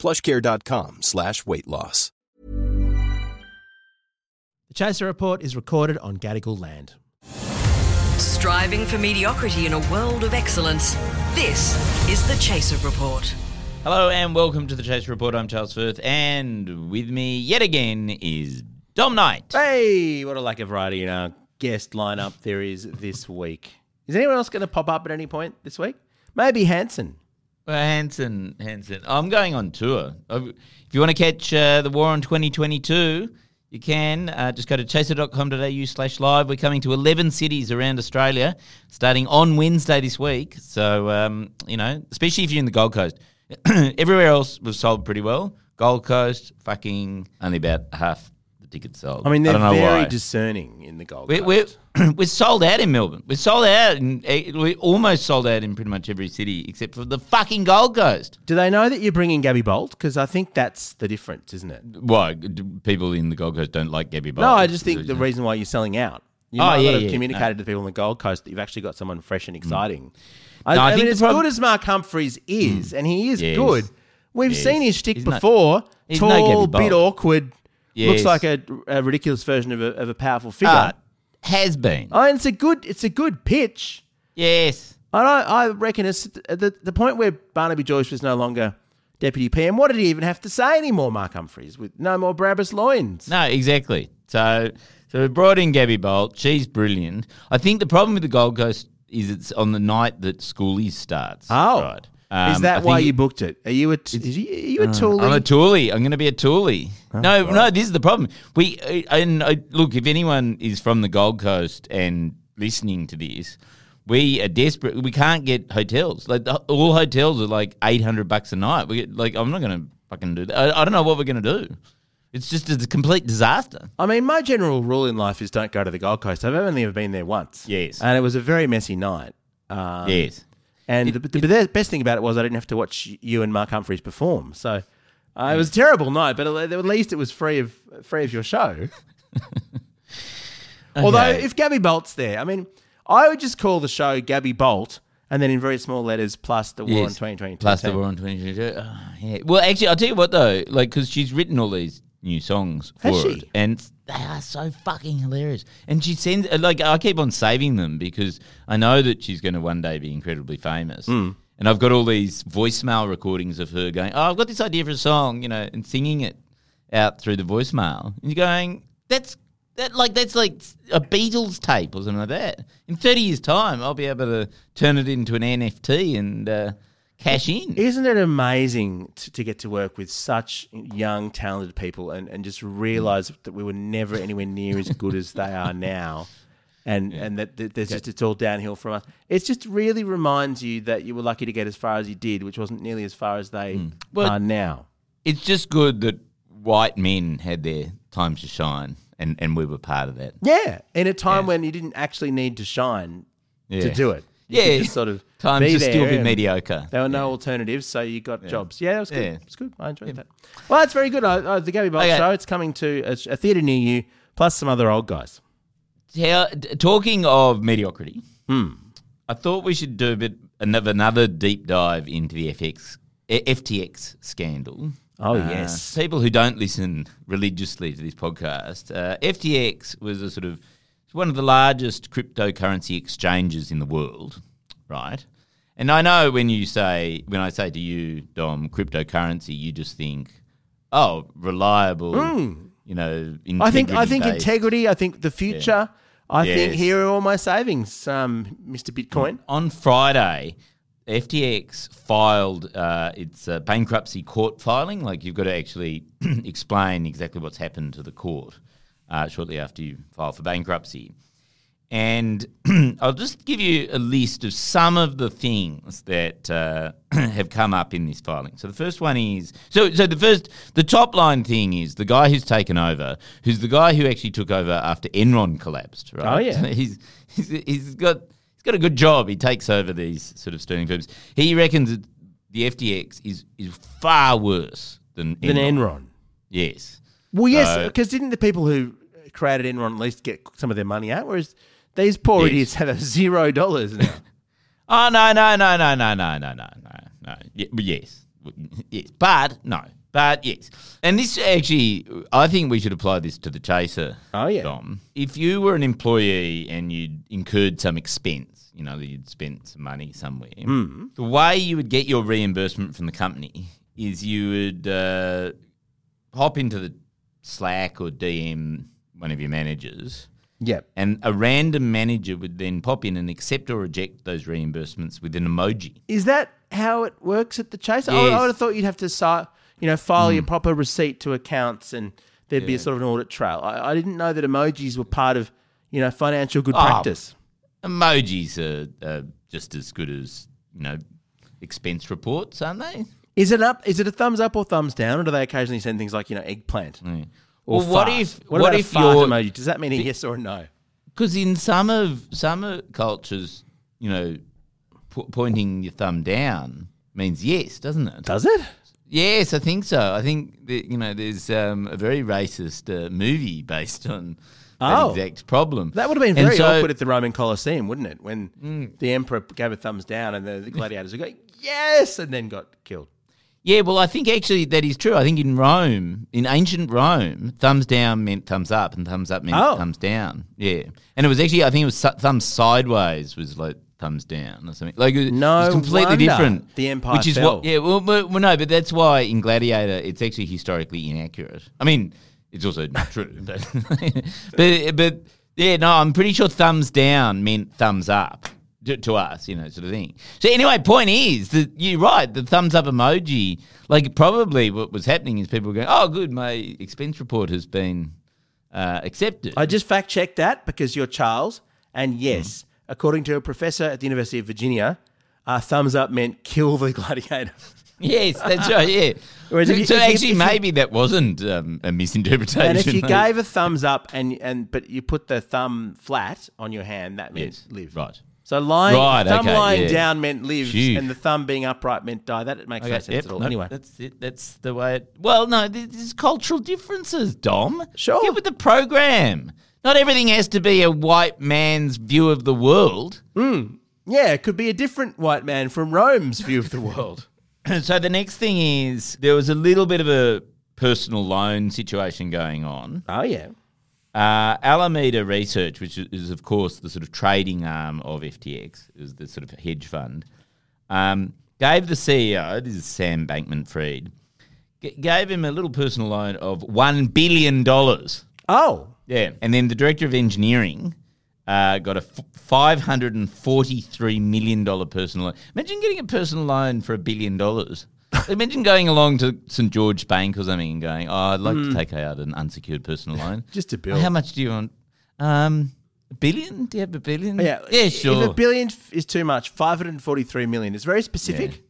plushcare.com slash weight loss. The Chaser Report is recorded on Gadigal land. Striving for mediocrity in a world of excellence. This is the Chaser Report. Hello and welcome to the Chase Report. I'm Charles Firth, and with me yet again is Dom Knight. Hey, what a lack of variety in our guest lineup there is this week. Is anyone else going to pop up at any point this week? Maybe Hanson. Well, Hanson, Hanson. I'm going on tour. Uh, If you want to catch uh, the War on 2022, you can. Uh, just go to chaser.com.au slash live. We're coming to 11 cities around Australia starting on Wednesday this week. So, um, you know, especially if you're in the Gold Coast. Everywhere else was sold pretty well. Gold Coast, fucking only about half tickets sold. I mean, they're know very why. discerning in the Gold We're, Coast. we're, we're sold out in Melbourne. We're sold out. In, eh, we're almost sold out in pretty much every city except for the fucking Gold Coast. Do they know that you're bringing Gabbi Bolt? Because I think that's the difference, isn't it? Why? People in the Gold Coast don't like Gabbi Bolt. No, I just think the reason why you're selling out. You Oh, might yeah, have yeah, communicated to people on the Gold Coast that you've actually got someone fresh and exciting. I, No, I I think mean, as good as Mark Humphries is, and he is Yes. good, we've Yes. seen his shtick before. no Tall, Gabby bit awkward, Yes. looks like a, a ridiculous version of a, of a powerful figure. Ah, has been. Oh, and it's a good, it's a good pitch. Yes. And I, I reckon it's at the, the point where Barnaby Joyce was no longer deputy PM. What did he even have to say anymore, Mark Humphries, with no more Brabus loins? No, exactly. So, so we brought in Gabbi Bolt. She's brilliant. I think the problem with the Gold Coast is it's on the night that schoolies starts. Oh, right. Is Um, that I why you booked it? Are you a t- is you, are you a toolie? I'm a toolie. I'm going to be a toolie. no, no, this is the problem. We uh, and uh, look, if anyone is from the Gold Coast and listening to this, we are desperate. We can't get hotels. Like the, all hotels are like eight hundred bucks a night. We get, like I'm not going to fucking do that. I, I don't know what we're going to do. It's just a complete disaster. I mean, my general rule in life is don't go to the Gold Coast. I've only ever been there once. Yes. and it was a very messy night. Um, yes. And It- the, the, the best thing about it was I didn't have to watch you and Mark Humphries perform. So uh, it was a terrible night, but at least it was free of free of your show. Although if Gabbi Bolt's there, I mean, I would just call the show Gabbi Bolt, and then in very small letters plus the War on 2022. Plus the. War on 2022. Ah, yeah. Well, actually, I'll tell you what though, like because she's written all these new songs for Has it, she? and they are so fucking hilarious. And she sends uh, like I keep on saving them because I know that she's going to one day be incredibly famous. Hmm. And I've got all these voicemail recordings of her going, "Oh, I've got this idea for a song," you know, and singing it out through the voicemail. And you're going, "That's." That like that's like a Beatles tape or something like that. In thirty years' time, I'll be able to turn it into an NFT and uh, cash in. Isn't it amazing to, to get to work with such young, talented people and, and just realize mm. that we were never anywhere near as good as they are now? And and that, that there's just it's all downhill from us. It just really reminds you that you were lucky to get as far as you did, which wasn't nearly as far as they mm. Well- are now. it's just good that white men had their time to shine, and, and we were part of that. Yeah, in a time Yeah. when you didn't actually need to shine Yeah. to do it. You Yeah, just sort of time be to still be mediocre. There were no alternatives, so you got jobs. Yeah, that was good. Yeah. It's good. I enjoyed that. Well, that's very good. I, I, the Gabbi Bolt Okay. show. It's coming to a, a theatre near you, plus some other old guys. D- talking of mediocrity, Hmm. I thought we should do a bit another another deep dive into the FX eh, FTX scandal. Oh, Uh, yes. people who don't listen religiously to this podcast, uh, FTX was a sort of one of the largest cryptocurrency exchanges in the world, right? And I know when you say when I say to you, Dom, cryptocurrency, you just think, oh, reliable. You know. I think I think integrity. I think the future. I think here are all my savings, um, Mr. Bitcoin. on Friday, FTX filed uh, its uh, bankruptcy court filing. Like you've got to actually explain exactly what's happened to the court uh, shortly after you file for bankruptcy. And I'll just give you a list of some of the things that uh, have come up in this filing. So the first one is so so the first the top line thing is the guy who's taken over, who's the guy who actually took over after Enron collapsed. Right? Oh, yeah. So he's, he's he's got he's got a good job. He takes over these sort of sterling firms. He reckons that the FTX is is far worse than Than Enron. Yes. Well, yes, So- because didn't the people who created Enron at least get some of their money out? Whereas these poor Yes. idiots have zero dollars now. Oh no no no no no no no no no no. Ye- yes, yes, but no, but yes. And this actually, I think we should apply this to the chaser. Oh, yeah. Dom. If you were an employee and you'd incurred some expense, you know, that you'd spent some money somewhere, Hmm. the way you would get your reimbursement from the company is you would uh, hop into the Slack or DM one of your managers. Yep. And a random manager would then pop in and accept or reject those reimbursements with an emoji. Is that how it works at the Chase? I, would- I would have thought you'd have to, you know, file your mm. proper receipt to accounts, and there'd be a sort of an audit trail. I, I didn't know that emojis were part of, you know, financial good Oh. practice. Emojis are, are just as good as, you know, expense reports, aren't they? Is it up? Is it a thumbs up or thumbs down, or do they occasionally send things like you know eggplant? Mm. Or Well, what if- what, what if fart you're- emoji? Does that mean a yes or a no? Because in some of some uh, cultures, you know, po- pointing your thumb down means yes, doesn't it? Does it? Yes, I think so. I think that, you know, there's um, a very racist uh, movie based on that Oh. exact problem. That would have been very so- awkward at the Roman Colosseum, wouldn't it? When the emperor gave a thumbs down and the, the gladiators would go, yes, and then got killed. Yeah, well, I think actually that is true. I think in Rome, in ancient Rome, thumbs down meant thumbs up, and thumbs up meant Oh. thumbs down. Yeah, and it was actually, I think it was thumbs sideways was like thumbs down or something. Like it No was completely different. the empire which is fell. what. Yeah, well, well, well, no, but that's why in Gladiator it's actually historically inaccurate. I mean, it's also not true, but but but yeah, no, I'm pretty sure thumbs down meant thumbs up to, to us, you know, sort of thing. So anyway, point is that you're right. The thumbs up emoji, like probably what was happening is people were going, "Oh, good, my expense report has been uh, accepted." I just fact checked that because you're Charles, and yes, according to a professor at the University of Virginia, uh, thumbs up meant kill the gladiator. yes, that's right. Yeah. Whereas so if you- so you- actually, you- maybe that wasn't um, a misinterpretation. and if you Like- gave a thumbs up and and but you put the thumb flat on your hand, that means yes, live. right. So lying, Right, thumb okay, lying yeah. down meant live, Phew. and the thumb being upright meant die. That makes no sense yep, at all. no, anyway, that's it. That's the way it. Well, no, there- there's cultural differences, Dom. Sure. Get with the program. Not everything has to be a white man's view of the world. Hmm. yeah, it could be a different white man from Rome's view of the world. so the next thing is there was a little bit of a personal loan situation going on. Oh yeah, Uh, Alameda Research, which is of course the sort of trading arm of FTX, is the sort of hedge fund, um, gave the CEO, this is Sam Bankman-Fried, g- gave him a little personal loan of one billion dollars. oh Yeah, and then the director of engineering uh, got a f- five hundred and forty-three million dollar personal loan. Imagine getting a personal loan for a billion dollars. Imagine going along to St George Bank or something and going, "Oh, I'd like to take out an unsecured personal loan. Just a Oh, bill. How much do you want? Um, a billion? Do you have a billion? yeah, yeah, sure. If a billion f- is too much, five hundred forty-three million is very specific.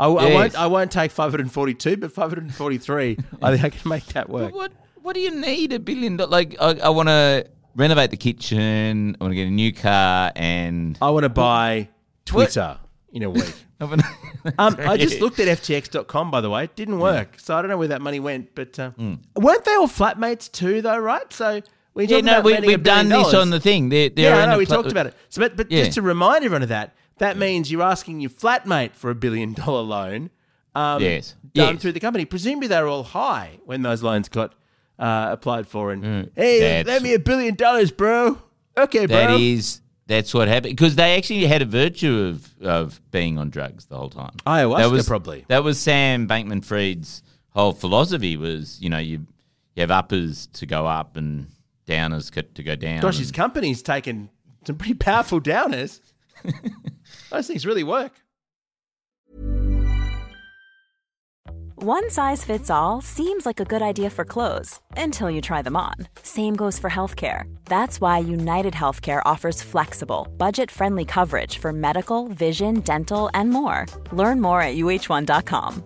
I, I Yes. won't. I won't take five hundred forty-two, but five hundred forty-three. I think I can make that But work. what What do you need a billion? Like, I, I want to renovate the kitchen. I want to get a new car, and I want to buy Twitter in a week. Um, I just looked at FTX.com, by the way. It didn't work. So I don't know where that money went. But uh, weren't they all flatmates too, though, right? So we. Yeah, no, we, we've done this on the thing. They're, they're Yeah, I know. We pla- talked about it. So, but, but Yeah. just to remind everyone of that, that means you're asking your flatmate for a billion dollar loan um, Yes. done Yes. through the company. Presumably they were all high when those loans got uh, applied for. And hey, Mm. That's- lend me a billion dollars, bro. Okay, bro. That is that's what happened because they actually had a virtue of of being on drugs the whole time. Ayahuasca, that was, probably. That was Sam Bankman-Fried's whole philosophy was you know you you have uppers to go up and downers to go down. Gosh, his company's taken some pretty powerful downers. Those things really work. One size fits all seems like a good idea for clothes until you try them on. Same goes for healthcare. That's why United Healthcare offers flexible, budget friendly coverage for medical, vision, dental, and more. Learn more at uh1.com.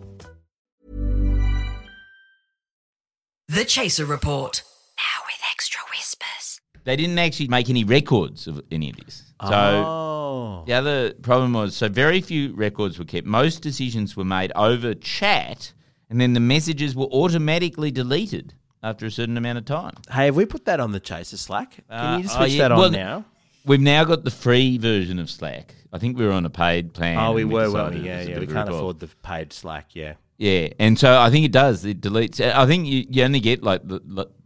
The Chaser Report. Now with extra whispers. They didn't actually make any records of any of this. So oh. the other problem was so very few records were kept. Most decisions were made over chat, and then the messages were automatically deleted after a certain amount of time. Hey, have we put that on the Chaser Slack? Can Uh, you just oh, switch yeah. that on Well, now? We've now got the free version of Slack. I think we were on a paid plan. Oh, we and were, we? it Yeah, yeah. We can't afford the paid Slack. Yeah. Yeah, and so I think it does. It deletes. I think you, you only get like the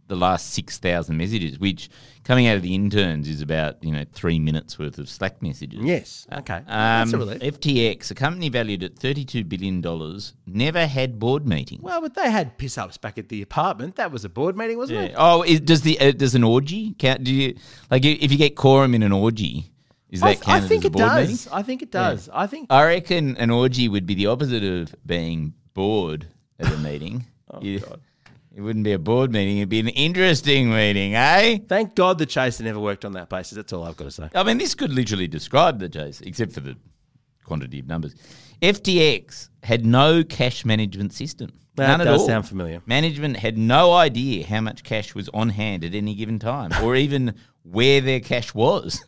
the last six thousand messages, which coming out of the interns is about you know three minutes worth of Slack messages. Yes. Okay. Um, That's a relief. FTX, a company valued at thirty-two billion dollars, never had board meetings. Well, but they had piss ups back at the apartment. That was a board meeting, wasn't Yeah. it? Oh, is, does the uh, does an orgy count? Do you like if you get quorum in an orgy? Is that I, th- I think as a it does. meeting? I think it does. I think. I reckon an orgy would be the opposite of being bored at a meeting. Oh, You- It wouldn't be a board meeting; it'd be an interesting meeting, eh? Thank God the Chaser never worked on that basis. That's all I've got to say. I mean, this could literally describe the chase, except for the quantity of numbers. FTX had no cash management system. That None at does all. sound familiar. Management had no idea how much cash was on hand at any given time, or even where their cash was.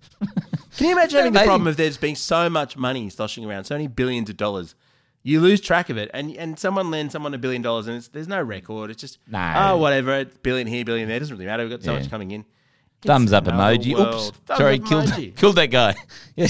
Can you imagine having the problem of there's being so much money sloshing around, so many billions of dollars? You lose track of it, and and someone lends someone a billion dollars, and it's, there's no record. It's just No. oh whatever, it's billion here, billion there. Doesn't really matter. We've got so Yeah. much coming in. It's Thumbs up emoji. world. Oops, Thumbs sorry, killed emoji. killed that guy. Yeah.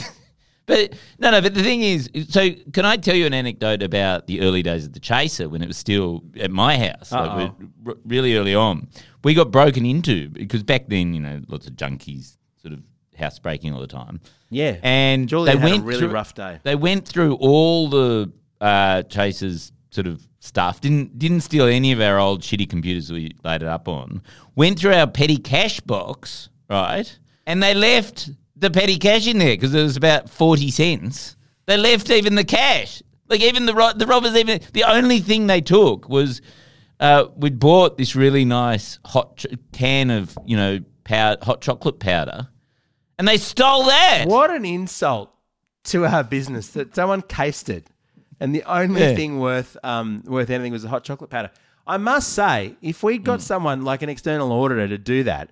But no, no. But the thing is, so can I tell you an anecdote about the early days of the Chaser when it was still at my house, like r- really early on? We got broken into because back then, you know, lots of junkies sort of housebreaking all the time. Yeah, and they had a went really through, rough day. They went through all the uh, Chasers sort of stuff. Didn't didn't steal any of our old shitty computers we laid it up on. Went through our petty cash box, right? And they left the petty cash in there because it was about forty cents. They left even the cash. Like even the the robbers even the only thing they took was uh, we'd bought this really nice hot ch- can of you know pow- hot chocolate powder, and they stole that. What an insult to our business that someone cased it, and the only Yeah. thing worth um, worth anything was the hot chocolate powder. I must say, if we got someone like an external auditor to do that,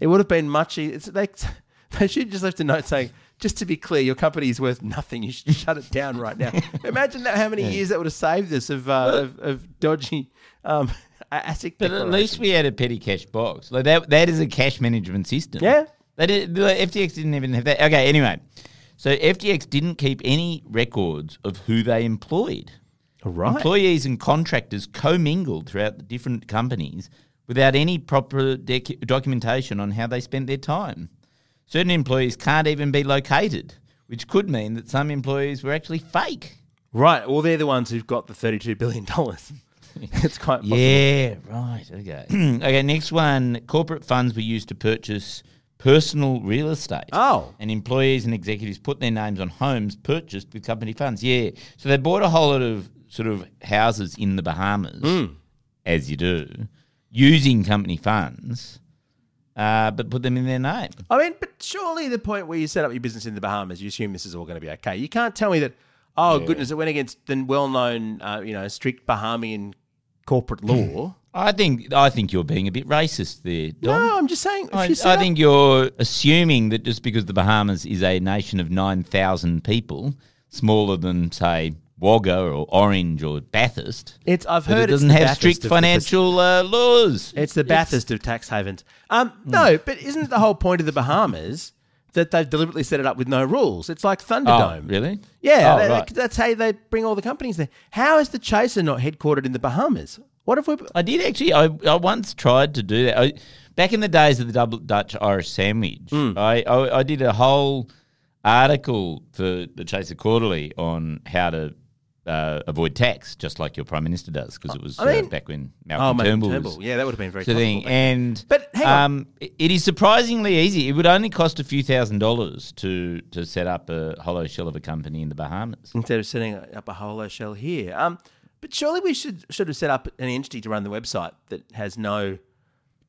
it would have been much easier. It's, they, they should just left a note saying, just to be clear, your company is worth nothing. You should shut it down right now. Imagine that, how many years that would have saved us of, uh, of, of dodgy um, ASIC But at least we had a petty cash box. Like that, that is a cash management system. Yeah. They did, the FTX didn't even have that. Okay, anyway. So FTX didn't keep any records of who they employed. Right. Employees and contractors commingled throughout the different companies without any proper dec- documentation on how they spent their time. Certain employees can't even be located, which could mean that some employees were actually fake. Right. Well, they're the ones who've got the $32 billion. it's quite possible. Yeah, right. Okay. okay, next one. Corporate funds were used to purchase personal real estate. Oh. And employees and executives put their names on homes purchased with company funds. Yeah. So they bought a whole lot of sort of houses in the Bahamas, Hmm. as you do, using company funds, uh, but put them in their name. I mean, but surely the point where you set up your business in the Bahamas, you assume this is all going to be okay. You can't tell me that. Oh goodness, it went against the well-known, uh, you know, strict Bahamian corporate law. I think I think you're being a bit racist there, Dom. no, I'm just saying. If I, I think you're assuming that just because the Bahamas is a nation of 9,000 people, smaller than, say, Wagga or Orange or Bathurst, it's. I've heard it doesn't have Bathurst strict financial uh, laws. It's the Bathurst of tax havens. Um, no, but isn't the whole point of the Bahamas that they've deliberately set it up with no rules? It's like Thunderdome. Oh, really? Yeah, Oh, they- right. that's how they bring all the companies there. How is the Chaser not headquartered in the Bahamas? What if we? I did actually. I, I once tried to do that. I, back in the days of the double Dutch Irish sandwich, Hmm. I, I I did a whole article for the Chaser Quarterly on how to uh, avoid tax, just like your prime minister does, because it was I mean- uh, back when Oh, Malcolm Malcolm Turnbull, Turnbull. was Yeah, that would have been very thing. And But hang on. um, it- it is surprisingly easy. It would only cost a few thousand dollars to to set up a hollow shell of a company in the Bahamas. instead of setting up a hollow shell here. Um, But surely we should should have set up an entity to run the website that has no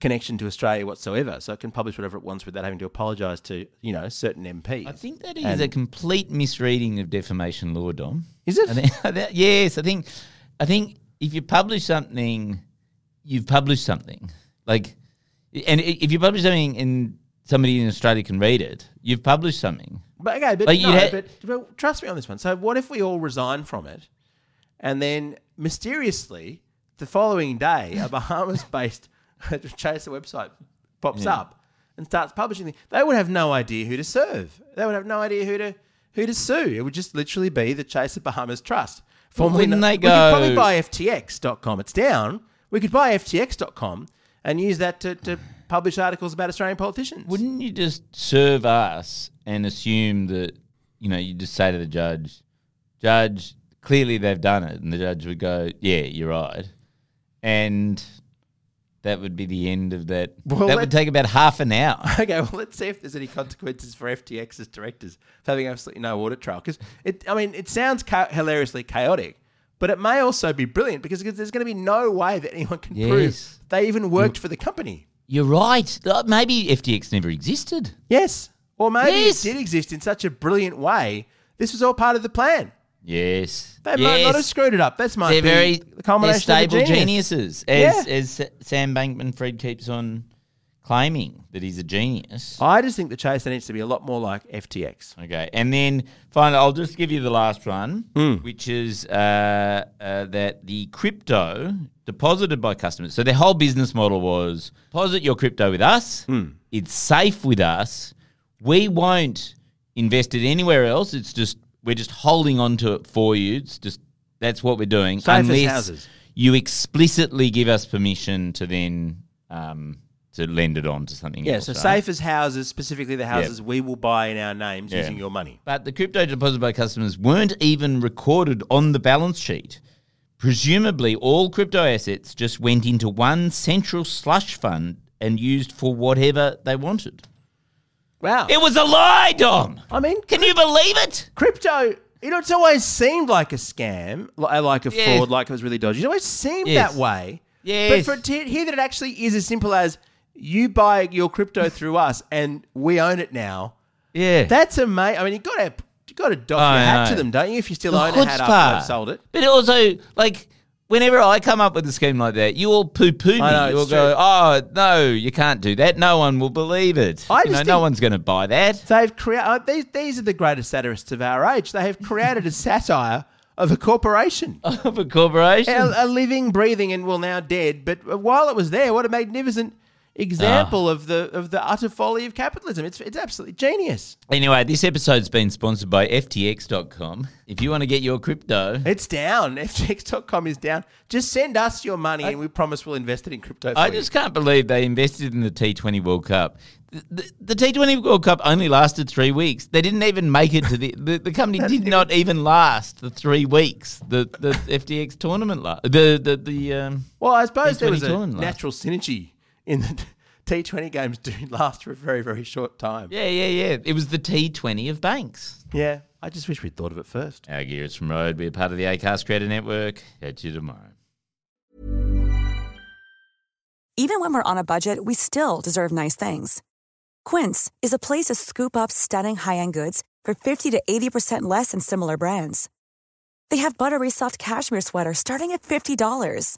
connection to Australia whatsoever, so it can publish whatever it wants without having to apologise to you know certain MPs. I think that is And- a complete misreading of defamation law, Dom. Is it? I think, yes, I think. I think if you publish something, you've published something. Like, and if you publish something and somebody in Australia can read it, you've published something. But okay, but Like, no, ha- but, but trust me on this one. So what if we all resign from it, and then mysteriously the following day a Bahamas-based Chaser website pops up and starts publishing? They would have no idea who to serve. They would have no idea who to who to sue. It would just literally be the Chaser Bahamas Trust. Formerly wouldn't kno- they We could probably go- buy FTX.com. It's down. We could buy FTX.com and use that to, to publish articles about Australian politicians. Wouldn't you just serve us and assume that, you know, you just say to the judge, Judge, clearly they've done it. And the judge would go, Yeah, you're right. And that would be the end of that. Well, that would take about half an hour. Okay, well, let's see if there's any consequences for FTX's directors for having absolutely no audit trail. Because it, I mean, it sounds cha- hilariously chaotic, but it may also be brilliant because there's going to be no way that anyone can prove they even worked for the company. You're right. Uh, Maybe FTX never existed. Yes, or maybe Yes. it did exist in such a brilliant way. This was all part of the plan. Yes. They might not have screwed it up. That's my They're very the they're culmination stable of genius. geniuses, as Yeah. as Sam Bankman-Fried keeps on claiming that he's a genius. I just think the Chaser needs to be a lot more like FTX. Okay, and then finally, I'll just give you the last one, Hmm. which is uh, uh, that the crypto deposited by customers. So their whole business model was deposit your crypto with us. Hmm. It's safe with us. We won't invest it anywhere else. It's just we're just holding on to it for you. It's just that's what we're doing. Safe as unless houses. you explicitly give us permission to then um, to lend it on to something Yeah, else. so right? safe as houses, specifically the houses we will buy in our names Yeah. using your money. But the crypto deposited by customers weren't even recorded on the balance sheet. Presumably, all crypto assets just went into one central slush fund and used for whatever they wanted. Wow. It was a lie, Dom. I mean, Can you believe it? crypto, you know, it's always seemed like a scam, uh, like a Yeah. fraud, like it was really dodgy. It always seemed Yes. that way. Yes. But for to hear that it actually is as simple as you buy your crypto through us and we own it now, Yeah. that's amazing. I mean, you got to you got to I your hat know. to them, don't you? If you still own it, hat after they've sold it. But also, like, whenever I come up with a scheme like that, you all poo poo me. Know, you all it's go, oh, no, you can't do that. No one will believe it. I you know, no one's going to buy that. They've created uh, these. These are the greatest satirists of our age. They have created a satire of a corporation. Of a corporation. a, a living, breathing, and well now dead. But while it was there, what a magnificent example of the of the utter folly of capitalism. It's it's absolutely genius. Anyway, this episode's been sponsored by FTX.com. If you want to get your crypto, It's down. FTX.com is down. Just send us your money, and we promise we'll invest it in crypto. I you. just can't believe they invested in the T20 World Cup. The, the, the T20 World Cup only lasted three weeks. They didn't even make it to the the, the company did not even last the three weeks. The the FTX tournament la- the the the um, well, I suppose there T20 was a tournament last. natural synergy in the T20 games. Do last for a very very short time. yeah yeah yeah. It was the T20 of banks. Yeah, I just wish we'd thought of it first. Our gear is from Rode. We're part of the Acast Creator Network. Catch you tomorrow. Even when we're on a budget, we still deserve nice things. Quince is a place to scoop up stunning high-end goods for 50 to 80% less than similar brands. They have buttery soft cashmere sweaters starting at $50,